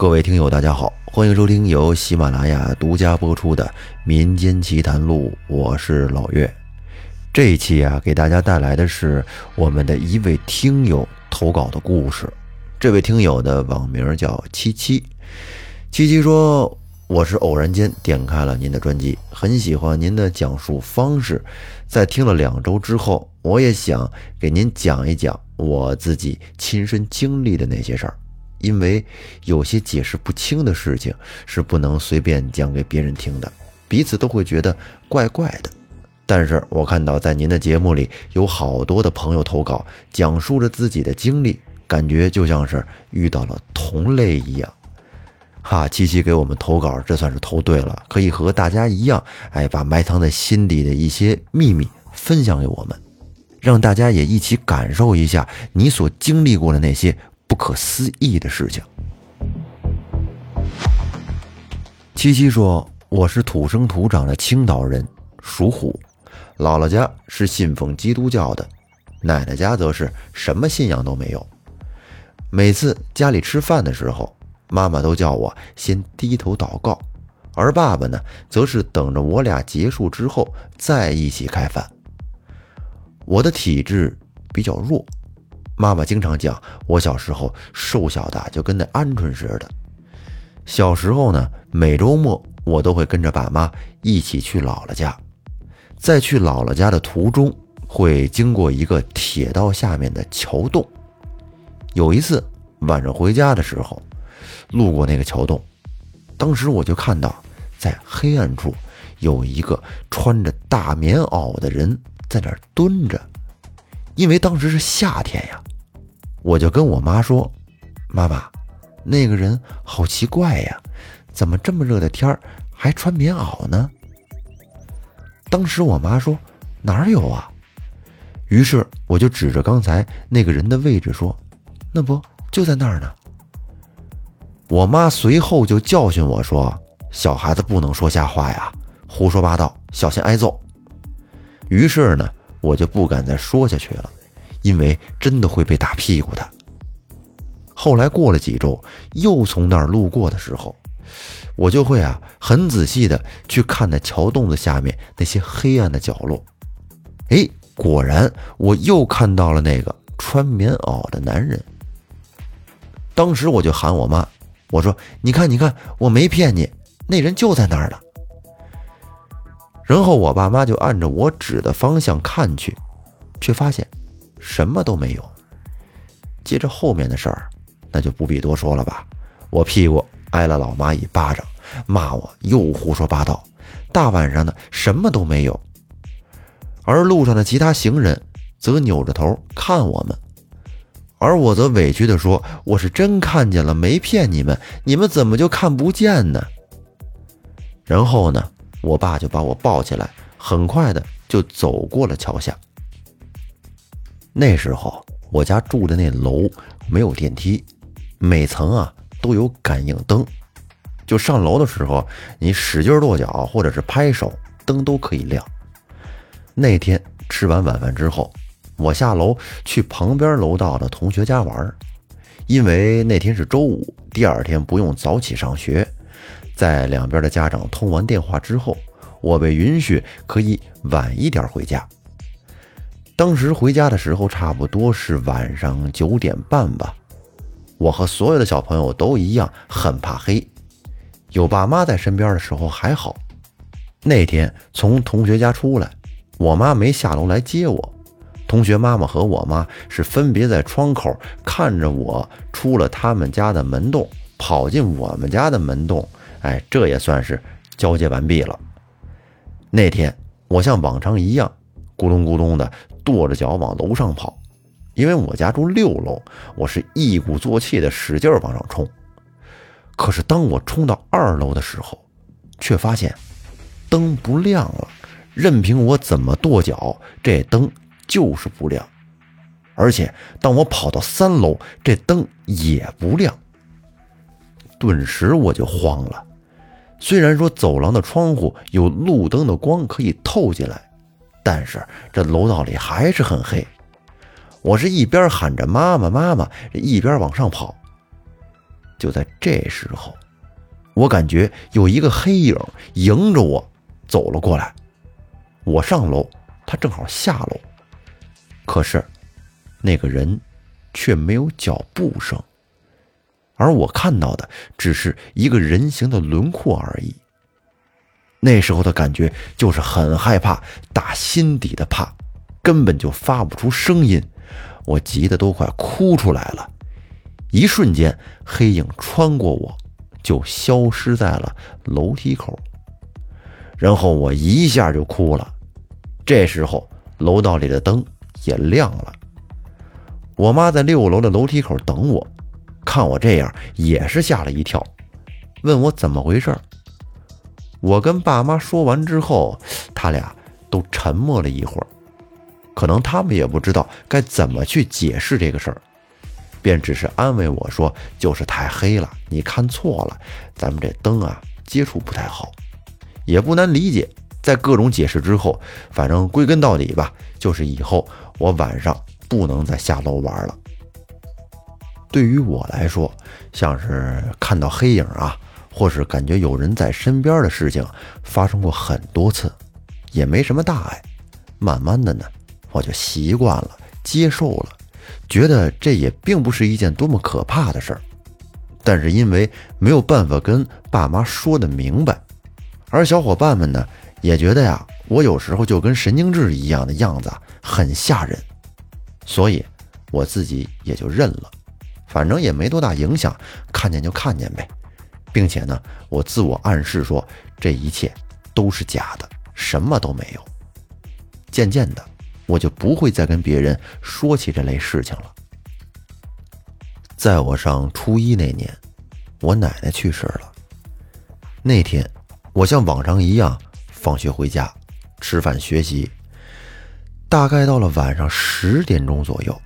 各位听友，大家好，欢迎收听由喜马拉雅独家播出的《民间奇谈录》，我是老岳。这一期啊，给大家带来的是我们的一位听友投稿的故事。这位听友的网名叫七七，七七说：“我是偶然间点开了您的专辑，很喜欢您的讲述方式。在听了两周之后，我也想给您讲一讲我自己亲身经历的那些事儿。”因为有些解释不清的事情是不能随便讲给别人听的，彼此都会觉得怪怪的。但是我看到在您的节目里有好多的朋友投稿，讲述着自己的经历，感觉就像是遇到了同类一样。哈，七七给我们投稿，这算是投对了，可以和大家一样，哎，把埋藏在心底的一些秘密分享给我们，让大家也一起感受一下你所经历过的那些。不可思议的事情。七七说：“我是土生土长的青岛人，属虎，姥姥家是信奉基督教的，奶奶家则是什么信仰都没有。每次家里吃饭的时候，妈妈都叫我先低头祷告，而爸爸呢，则是等着我俩结束之后再一起开饭。我的体质比较弱。”妈妈经常讲，我小时候瘦小的就跟那鹌鹑似的。小时候呢，每周末我都会跟着爸妈一起去姥姥家，在去姥姥家的途中会经过一个铁道下面的桥洞。有一次晚上回家的时候，路过那个桥洞，当时我就看到在黑暗处有一个穿着大棉袄的人在那儿蹲着，因为当时是夏天呀。我就跟我妈说：“妈妈，那个人好奇怪呀，怎么这么热的天还穿棉袄呢？”当时我妈说：“哪有啊？”于是我就指着刚才那个人的位置说：“那不就在那儿呢？”我妈随后就教训我说：“小孩子不能说瞎话呀，胡说八道，小心挨揍。”于是呢，我就不敢再说下去了。因为真的会被打屁股的。后来过了几周，又从那儿路过的时候，我就会啊很仔细的去看那桥洞子下面那些黑暗的角落。哎，果然我又看到了那个穿棉袄的男人。当时我就喊我妈，我说：“你看，你看，我没骗你，那人就在那儿呢。”然后我爸妈就按着我指的方向看去，却发现。什么都没有。接着后面的事儿，那就不必多说了吧。我屁股挨了老妈一巴掌，骂我又胡说八道。大晚上的什么都没有。而路上的其他行人则扭着头看我们，而我则委屈地说：“我是真看见了，没骗你们。你们怎么就看不见呢？”然后呢，我爸就把我抱起来，很快的就走过了桥下。那时候我家住的那楼没有电梯，每层啊都有感应灯，就上楼的时候你使劲跺脚或者是拍手，灯都可以亮。那天吃完晚饭之后，我下楼去旁边楼道的同学家玩，因为那天是周五，第二天不用早起上学。在两边的家长通完电话之后，我被允许可以晚一点回家。当时回家的时候，差不多是晚上九点半吧。我和所有的小朋友都一样，很怕黑。有爸妈在身边的时候还好。那天从同学家出来，我妈没下楼来接我。同学妈妈和我妈是分别在窗口看着我出了他们家的门洞，跑进我们家的门洞。哎，这也算是交接完毕了。那天我像往常一样，咕咚咕咚的。跺着脚往楼上跑，因为我家住六楼，我是一鼓作气的使劲往上冲。可是当我冲到二楼的时候，却发现灯不亮了，任凭我怎么跺脚，这灯就是不亮。而且当我跑到三楼，这灯也不亮。顿时我就慌了。虽然说走廊的窗户有路灯的光可以透进来。但是这楼道里还是很黑，我是一边喊着“妈妈，妈妈”，一边往上跑。就在这时候，我感觉有一个黑影迎着我走了过来。我上楼，他正好下楼。可是，那个人却没有脚步声，而我看到的只是一个人形的轮廓而已。那时候的感觉就是很害怕，打心底的怕，根本就发不出声音。我急得都快哭出来了。一瞬间，黑影穿过我，就消失在了楼梯口。然后我一下就哭了。这时候，楼道里的灯也亮了。我妈在六楼的楼梯口等我，看我这样也是吓了一跳，问我怎么回事。我跟爸妈说完之后，他俩都沉默了一会儿，可能他们也不知道该怎么去解释这个事儿。便只是安慰我说：“就是太黑了，你看错了，咱们这灯啊接触不太好，也不难理解。”在各种解释之后，反正归根到底吧，就是以后我晚上不能再下楼玩了。对于我来说，像是看到黑影啊，或是感觉有人在身边的事情，发生过很多次，也没什么大碍。慢慢的呢，我就习惯了，接受了。觉得这也并不是一件多么可怕的事儿，但是因为没有办法跟爸妈说的明白，而小伙伴们呢也觉得呀，我有时候就跟神经质一样的样子很吓人，所以我自己也就认了，反正也没多大影响，看见就看见呗，并且呢，我自我暗示说这一切都是假的，什么都没有。渐渐的。我就不会再跟别人说起这类事情了。在我上初一那年，我奶奶去世了。那天，我像往常一样放学回家，吃饭学习。大概到了晚上十点钟左右，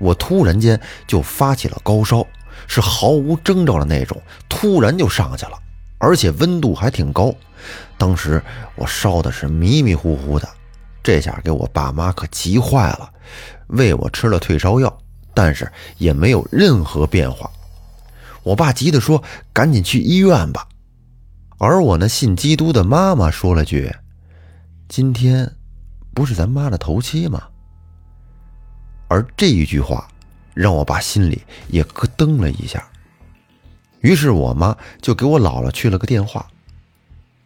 我突然间就发起了高烧，是毫无征兆的那种，突然就上去了，而且温度还挺高。当时我烧的是迷迷糊糊的。这下给我爸妈可急坏了，喂我吃了退烧药，但是也没有任何变化。我爸急得说：“赶紧去医院吧。”而我那信基督的妈妈说了句：“今天不是咱妈的头七吗？”而这一句话让我爸心里也咯噔了一下。于是我妈就给我姥姥去了个电话。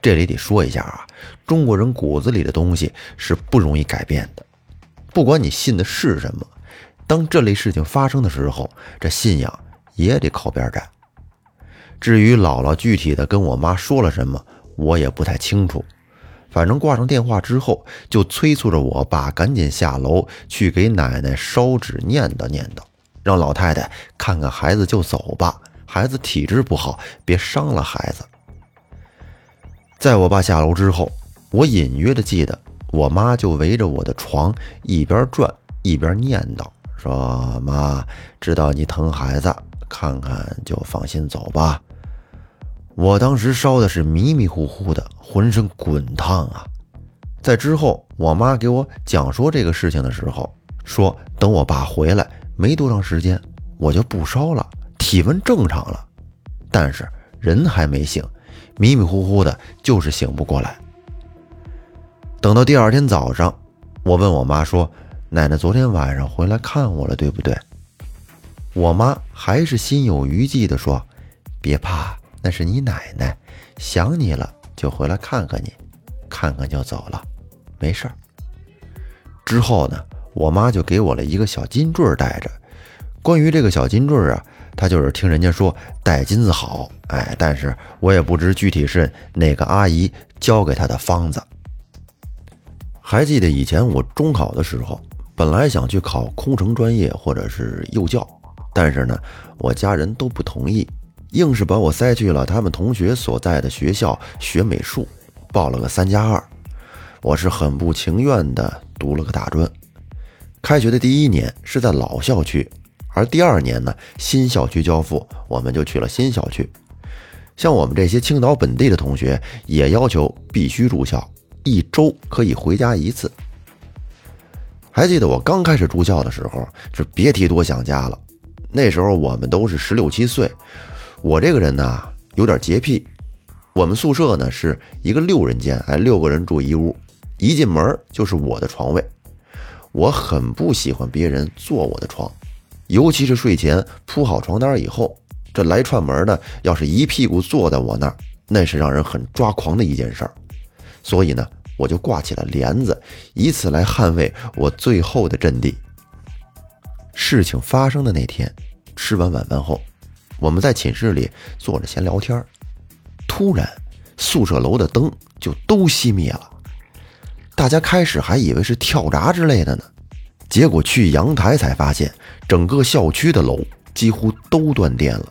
这里得说一下啊，中国人骨子里的东西是不容易改变的，不管你信的是什么，当这类事情发生的时候，这信仰也得靠边站。至于姥姥具体的跟我妈说了什么，我也不太清楚。反正挂上电话之后，就催促着我爸赶紧下楼去给奶奶烧纸念叨念叨，让老太太看看孩子就走吧，孩子体质不好，别伤了孩子。在我爸下楼之后，我隐约的记得我妈就围着我的床一边转一边念叨，说：“妈，知道你疼孩子，看看就放心走吧。”我当时烧的是迷迷糊糊的，浑身滚烫啊。在之后，我妈给我讲说这个事情的时候，说等我爸回来没多长时间，我就不烧了，体温正常了，但是人还没醒。迷迷糊糊的，就是醒不过来。等到第二天早上，我问我妈说：“奶奶昨天晚上回来看我了，对不对？”我妈还是心有余悸的说：“别怕，那是你奶奶想你了，就回来看看你，看看就走了，没事儿。”之后呢，我妈就给我了一个小金坠戴着。关于这个小金坠啊。她就是听人家说戴金子好，哎，但是我也不知具体是哪个阿姨教给她的方子。还记得以前我中考的时候，本来想去考空乘专业或者是幼教，但是呢，我家人都不同意，硬是把我塞去了他们同学所在的学校学美术，报了个三加二。我是很不情愿的读了个大专。开学的第一年是在老校区。而第二年呢，新校区交付，我们就去了新校区。像我们这些青岛本地的同学，也要求必须住校，一周可以回家一次。还记得我刚开始住校的时候，是别提多想家了。那时候我们都是十六七岁，我这个人呢有点洁癖，我们宿舍呢是一个六人间，哎，六个人住一屋，一进门就是我的床位。我很不喜欢别人坐我的床，尤其是睡前铺好床单以后，这来串门的要是一屁股坐在我那儿，那是让人很抓狂的一件事儿。所以呢，我就挂起了帘子，以此来捍卫我最后的阵地。事情发生的那天，吃完晚饭后。我们在寝室里坐着闲聊天，突然宿舍楼的灯就都熄灭了。大家开始还以为是跳闸之类的呢，结果去阳台才发现，整个校区的楼几乎都断电了。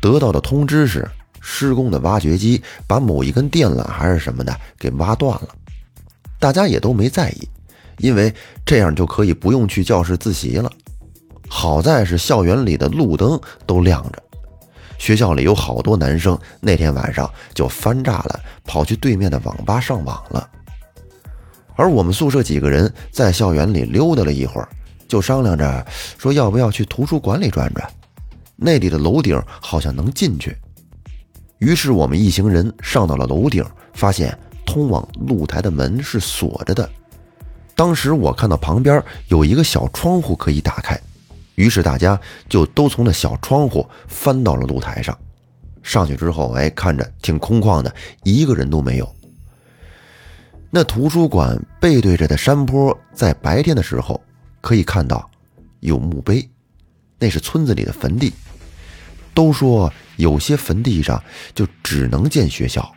得到的通知是，施工的挖掘机把某一根电缆还是什么的给挖断了。大家也都没在意，因为这样就可以不用去教室自习了。好在是校园里的路灯都亮着。学校里有好多男生，那天晚上就翻炸了，跑去对面的网吧上网了。而我们宿舍几个人在校园里溜达了一会儿，就商量着说要不要去图书馆里转转，那里的楼顶好像能进去。于是我们一行人上到了楼顶，发现通往露台的门是锁着的。当时我看到旁边有一个小窗户可以打开。于是大家就都从那小窗户翻到了露台上，上去之后，哎，看着挺空旷的，一个人都没有。那图书馆背对着的山坡，在白天的时候可以看到有墓碑，那是村子里的坟地。都说有些坟地上就只能建学校，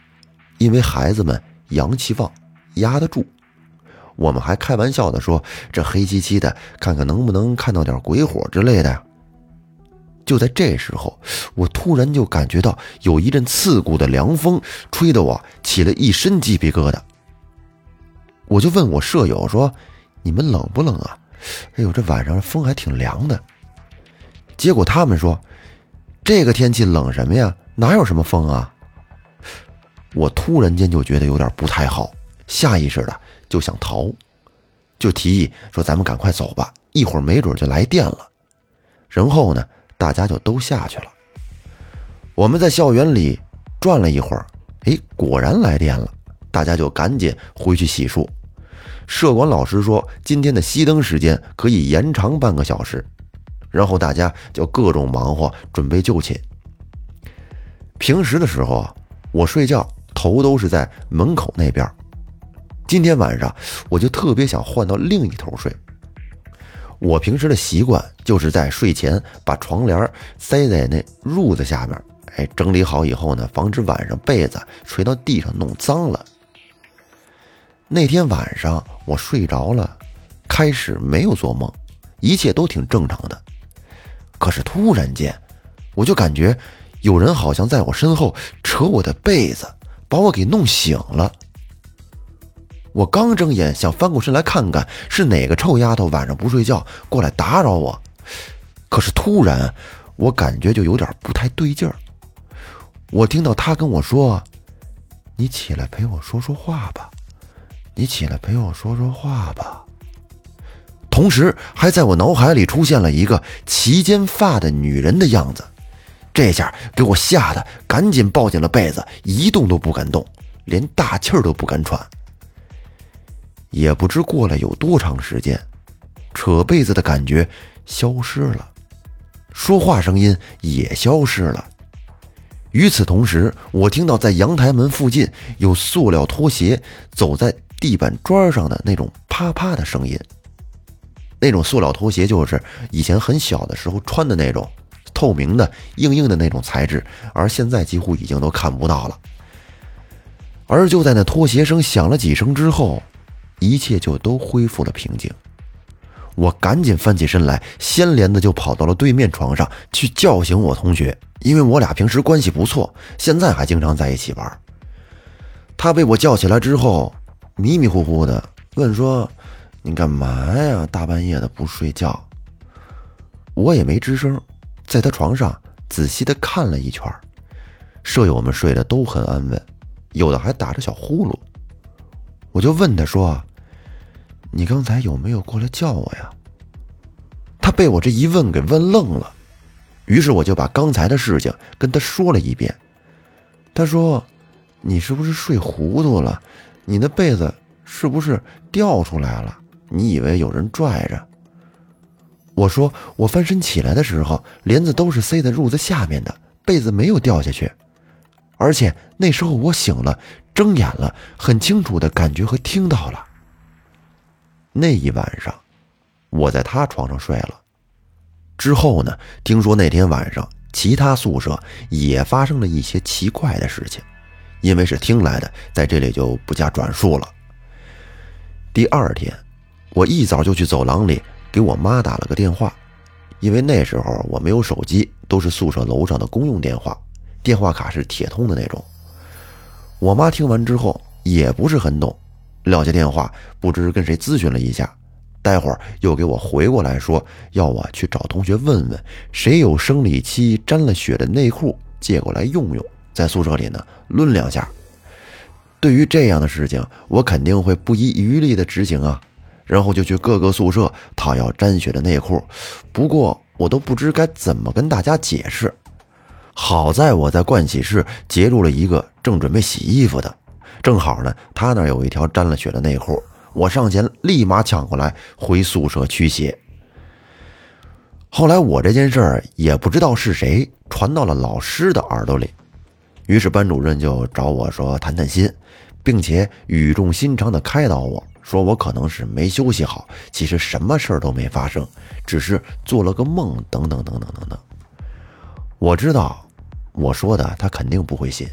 因为孩子们阳气旺，压得住。我们还开玩笑的说：“这黑漆漆的，看看能不能看到点鬼火之类的。”就在这时候，我突然就感觉到有一阵刺骨的凉风，吹得我起了一身鸡皮疙瘩。我就问我舍友说：“你们冷不冷啊？”哎呦，这晚上风还挺凉的。结果他们说：“这个天气冷什么呀？哪有什么风啊？”我突然间就觉得有点不太好，下意识的。就想逃，就提议说：“咱们赶快走吧，一会儿没准就来电了。”然后呢，大家就都下去了。我们在校园里转了一会儿，哎，果然来电了，大家就赶紧回去洗漱。社管老师说，今天的熄灯时间可以延长半个小时。然后大家就各种忙活，准备就寝。平时的时候啊，我睡觉头都是在门口那边。今天晚上我就特别想换到另一头睡。我平时的习惯就是在睡前把床帘塞在那褥子下面，哎，整理好以后呢，防止晚上被子垂到地上弄脏了。那天晚上我睡着了，开始没有做梦，一切都挺正常的。可是突然间，我就感觉有人好像在我身后扯我的被子，把我给弄醒了。我刚睁眼想翻过身来看看是哪个臭丫头晚上不睡觉过来打扰我，可是突然我感觉就有点不太对劲儿。我听到她跟我说：“你起来陪我说说话吧，你起来陪我说说话吧。”同时还在我脑海里出现了一个齐肩发的女人的样子，这下给我吓得赶紧抱紧了被子，一动都不敢动，连大气儿都不敢喘。也不知过了有多长时间，扯被子的感觉消失了，说话声音也消失了。与此同时，我听到在阳台门附近有塑料拖鞋走在地板砖上的那种啪啪的声音。那种塑料拖鞋就是以前很小的时候穿的那种，透明的、硬硬的那种材质，而现在几乎已经都看不到了。而就在那拖鞋声响了几声之后。一切就都恢复了平静，我赶紧翻起身来，先连的就跑到了对面床上去叫醒我同学，因为我俩平时关系不错，现在还经常在一起玩。他被我叫起来之后，迷迷糊糊的问说：“你干嘛呀？大半夜的不睡觉？”我也没吱声，在他床上仔细的看了一圈，舍友们睡得都很安稳，有的还打着小呼噜。我就问他说：“你刚才有没有过来叫我呀？”他被我这一问给问愣了，于是我就把刚才的事情跟他说了一遍。他说：“你是不是睡糊涂了？你的被子是不是掉出来了？你以为有人拽着？”我说：“我翻身起来的时候，帘子都是塞在褥子下面的，被子没有掉下去。而且那时候我醒了，睁眼了，很清楚的感觉和听到了。那一晚上，我在他床上睡了。之后呢？听说那天晚上。”其他宿舍也发生了一些奇怪的事情，因为是听来的，在这里就不加转述了。第二天，我一早就去走廊里给我妈打了个电话，因为那时候我没有手机，都是宿舍楼上的公用电话，电话卡是铁通的那种。我妈听完之后也不是很懂，撂下电话，不知跟谁咨询了一下。待会儿又给我回过来说，要我去找同学问问，谁有生理期沾了血的内裤借过来用用，在宿舍里呢抡两下。对于这样的事情，我肯定会不遗余力的执行啊，然后就去各个宿舍讨要沾血的内裤。不过我都不知该怎么跟大家解释。好在我在盥洗室截住了一个正准备洗衣服的，正好呢，他那有一条沾了血的内裤。我上前立马抢过来，回宿舍驱邪。后来我这件事儿也不知道是谁传到了老师的耳朵里，于是班主任就找我说谈谈心，并且语重心长地开导我说我可能是没休息好，其实什么事儿都没发生，只是做了个梦，等等等等等等。我知道我说的他肯定不会信。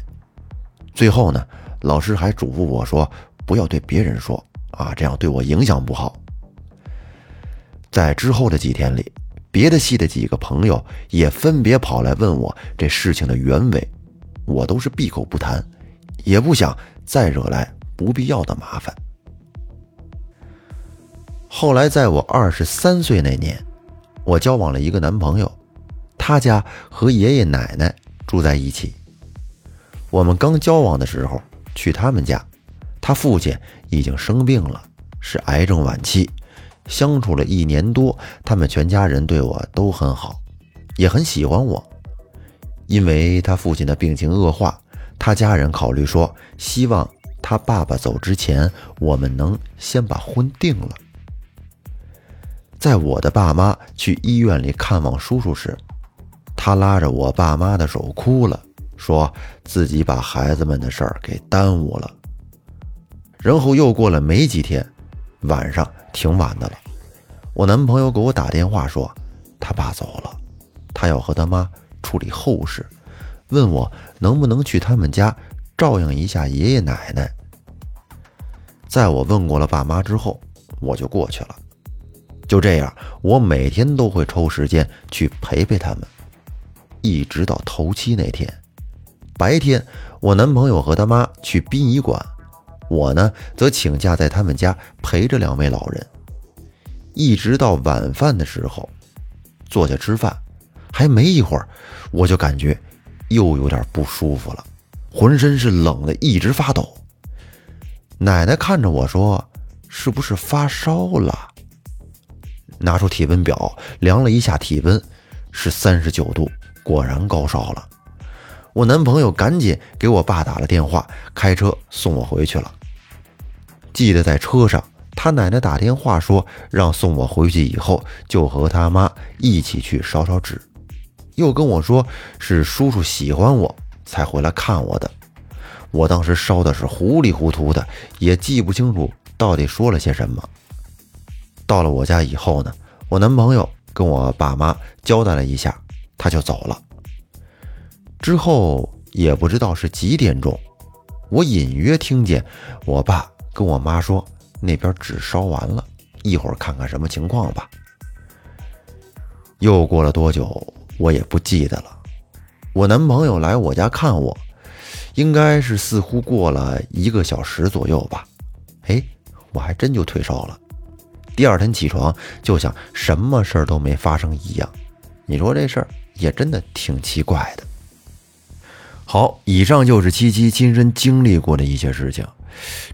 最后呢，老师还嘱咐我说不要对别人说。啊，这样对我影响不好。在之后的几天里，别的系的几个朋友也分别跑来问我这事情的原委，我都是闭口不谈，也不想再惹来不必要的麻烦。后来，在我二十三岁那年，我交往了一个男朋友，他家和爷爷奶奶住在一起。我们刚交往的时候去他们家。他父亲已经生病了，是癌症晚期。相处了一年多，他们全家人对我都很好，也很喜欢我。因为他父亲的病情恶化，他家人考虑说，希望他爸爸走之前，我们能先把婚定了。在我的爸妈去医院里看望叔叔时，他拉着我爸妈的手哭了，说自己把孩子们的事儿给耽误了。然后又过了没几天，晚上挺晚的了，我男朋友给我打电话说，他爸走了，他要和他妈处理后事，问我能不能去他们家照应一下爷爷奶奶。在我问过了爸妈之后，我就过去了。就这样，我每天都会抽时间去陪陪他们，一直到头七那天，白天我男朋友和他妈去殡仪馆。我呢，则请假在他们家陪着两位老人，一直到晚饭的时候，坐下吃饭，还没一会儿，我就感觉又有点不舒服了，浑身是冷的，一直发抖。奶奶看着我说：“是不是发烧了？”拿出体温表量了一下体温，是三十九度，果然高烧了。我男朋友赶紧给我爸打了电话，开车送我回去了。记得在车上，他奶奶打电话说让送我回去以后就和他妈一起去烧烧纸，又跟我说是叔叔喜欢我才回来看我的。我当时烧的是糊里糊涂的，也记不清楚到底说了些什么。到了我家以后呢，我男朋友跟我爸妈交代了一下，他就走了。之后也不知道是几点钟，我隐约听见我爸跟我妈说那边纸烧完了，一会儿看看什么情况吧。又过了多久，我也不记得了。我男朋友来我家看我，应该是似乎过了一个小时左右吧。哎，我还真就退烧了。第二天起床就像什么事儿都没发生一样。你说这事儿也真的挺奇怪的。好，以上就是七七亲身经历过的一些事情。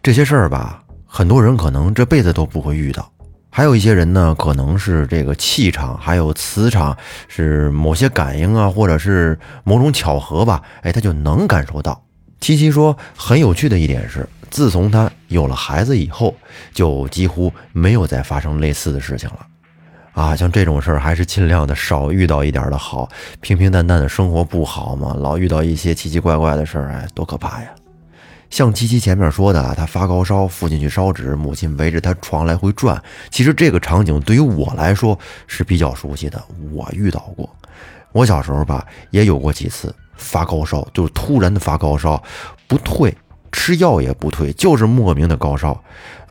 这些事儿吧，很多人可能这辈子都不会遇到，还有一些人呢，可能是这个气场还有磁场是某些感应啊，或者是某种巧合吧，哎，他就能感受到。七七说，很有趣的一点是，自从他有了孩子以后，就几乎没有再发生类似的事情了。啊，像这种事儿还是尽量的少遇到一点的好，平平淡淡的生活不好吗？老遇到一些奇奇怪怪的事儿，哎，多可怕呀！像七七前面说的，他发高烧，父亲去烧纸，母亲围着他床来回转。其实这个场景对于我来说是比较熟悉的，我遇到过。我小时候吧，也有过几次发高烧，就是突然的发高烧，不退，吃药也不退，就是莫名的高烧。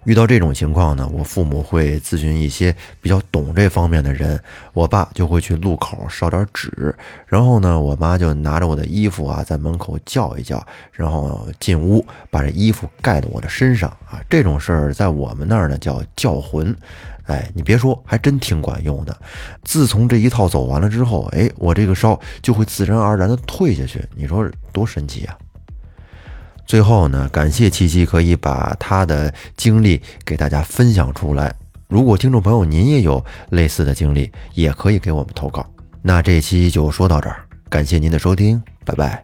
遇到这种情况呢，我父母会咨询一些比较懂这方面的人，我爸就会去路口烧点纸，然后呢，我妈就拿着我的衣服啊，在门口叫一叫，然后进屋把这衣服盖到我的身上啊。这种事儿在我们那儿呢叫叫魂，哎，你别说，还真挺管用的。自从这一套走完了之后，哎，我这个烧就会自然而然的退下去，你说多神奇啊！最后呢，感谢七七可以把他的经历给大家分享出来。如果听众朋友您也有类似的经历，也可以给我们投稿。那这期就说到这儿，感谢您的收听，拜拜。